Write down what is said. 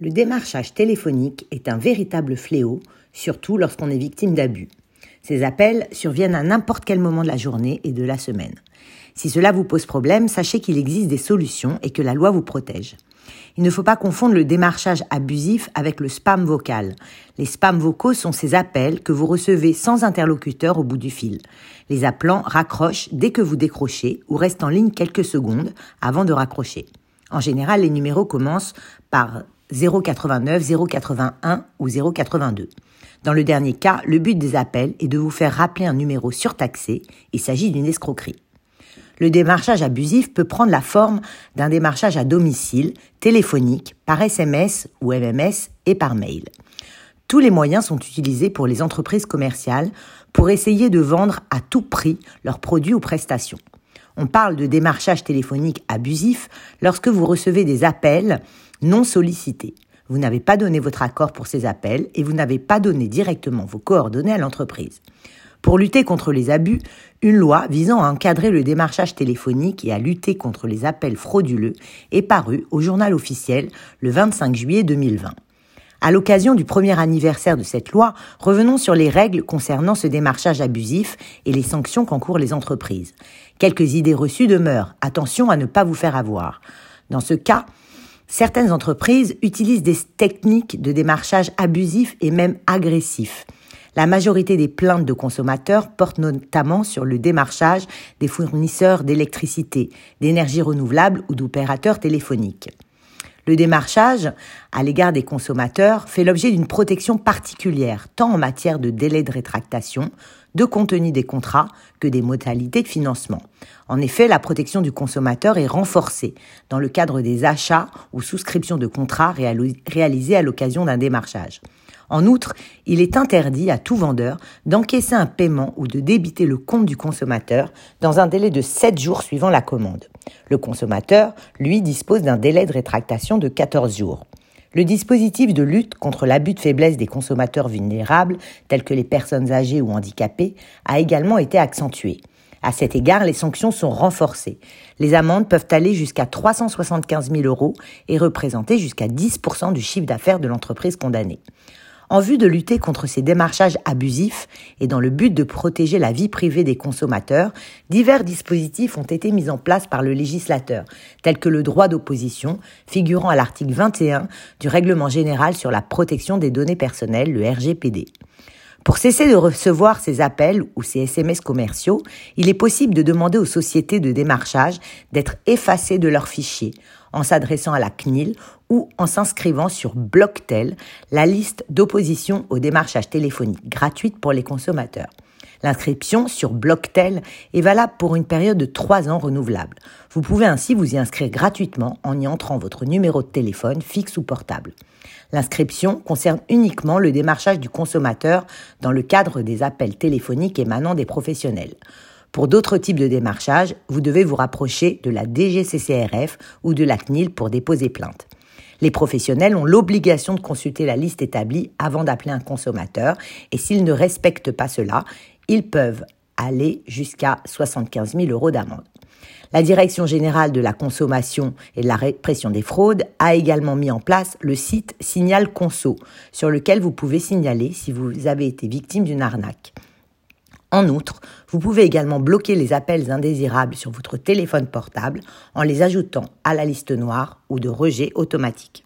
Le démarchage téléphonique est un véritable fléau, surtout lorsqu'on est victime d'abus. Ces appels surviennent à n'importe quel moment de la journée et de la semaine. Si cela vous pose problème, sachez qu'il existe des solutions et que la loi vous protège. Il ne faut pas confondre le démarchage abusif avec le spam vocal. Les spams vocaux sont ces appels que vous recevez sans interlocuteur au bout du fil. Les appelants raccrochent dès que vous décrochez ou restent en ligne quelques secondes avant de raccrocher. En général, les numéros commencent par 089, 081 ou 082. Dans le dernier cas, le but des appels est de vous faire rappeler un numéro surtaxé. Il s'agit d'une escroquerie. Le démarchage abusif peut prendre la forme d'un démarchage à domicile, téléphonique, par SMS ou MMS et par mail. Tous les moyens sont utilisés pour les entreprises commerciales pour essayer de vendre à tout prix leurs produits ou prestations. On parle de démarchage téléphonique abusif lorsque vous recevez des appels non sollicités. Vous n'avez pas donné votre accord pour ces appels et vous n'avez pas donné directement vos coordonnées à l'entreprise. Pour lutter contre les abus, une loi visant à encadrer le démarchage téléphonique et à lutter contre les appels frauduleux est parue au journal officiel le 25 juillet 2020. À l'occasion du premier anniversaire de cette loi, revenons sur les règles concernant ce démarchage abusif et les sanctions qu'encourent les entreprises. Quelques idées reçues demeurent. Attention à ne pas vous faire avoir. Dans ce cas, certaines entreprises utilisent des techniques de démarchage abusif et même agressif. La majorité des plaintes de consommateurs portent notamment sur le démarchage des fournisseurs d'électricité, d'énergie renouvelable ou d'opérateurs téléphoniques. Le démarchage à l'égard des consommateurs fait l'objet d'une protection particulière, tant en matière de délai de rétractation, de contenu des contrats que des modalités de financement. En effet, la protection du consommateur est renforcée dans le cadre des achats ou souscriptions de contrats réalisés à l'occasion d'un démarchage. En outre, il est interdit à tout vendeur d'encaisser un paiement ou de débiter le compte du consommateur dans un délai de 7 jours suivant la commande. Le consommateur, lui, dispose d'un délai de rétractation de 14 jours. Le dispositif de lutte contre l'abus de faiblesse des consommateurs vulnérables, tels que les personnes âgées ou handicapées, a également été accentué. À cet égard, les sanctions sont renforcées. Les amendes peuvent aller jusqu'à 375 000 euros et représenter jusqu'à 10% du chiffre d'affaires de l'entreprise condamnée. En vue de lutter contre ces démarchages abusifs et dans le but de protéger la vie privée des consommateurs, divers dispositifs ont été mis en place par le législateur, tels que le droit d'opposition, figurant à l'article 21 du Règlement général sur la protection des données personnelles, le RGPD. Pour cesser de recevoir ces appels ou ces SMS commerciaux, il est possible de demander aux sociétés de démarchage d'être effacées de leurs fichiers en s'adressant à la CNIL ou en s'inscrivant sur Blocktel, la liste d'opposition au démarchage téléphonique gratuite pour les consommateurs. L'inscription sur Blocktel est valable pour une période de trois ans renouvelable. Vous pouvez ainsi vous y inscrire gratuitement en y entrant votre numéro de téléphone fixe ou portable. L'inscription concerne uniquement le démarchage du consommateur dans le cadre des appels téléphoniques émanant des professionnels. Pour d'autres types de démarchage, vous devez vous rapprocher de la DGCCRF ou de la CNIL pour déposer plainte. Les professionnels ont l'obligation de consulter la liste établie avant d'appeler un consommateur et s'ils ne respectent pas cela, ils peuvent aller jusqu'à 75 000 euros d'amende. La Direction générale de la consommation et de la répression des fraudes a également mis en place le site Signal Conso, sur lequel vous pouvez signaler si vous avez été victime d'une arnaque. En outre, vous pouvez également bloquer les appels indésirables sur votre téléphone portable en les ajoutant à la liste noire ou de rejet automatique.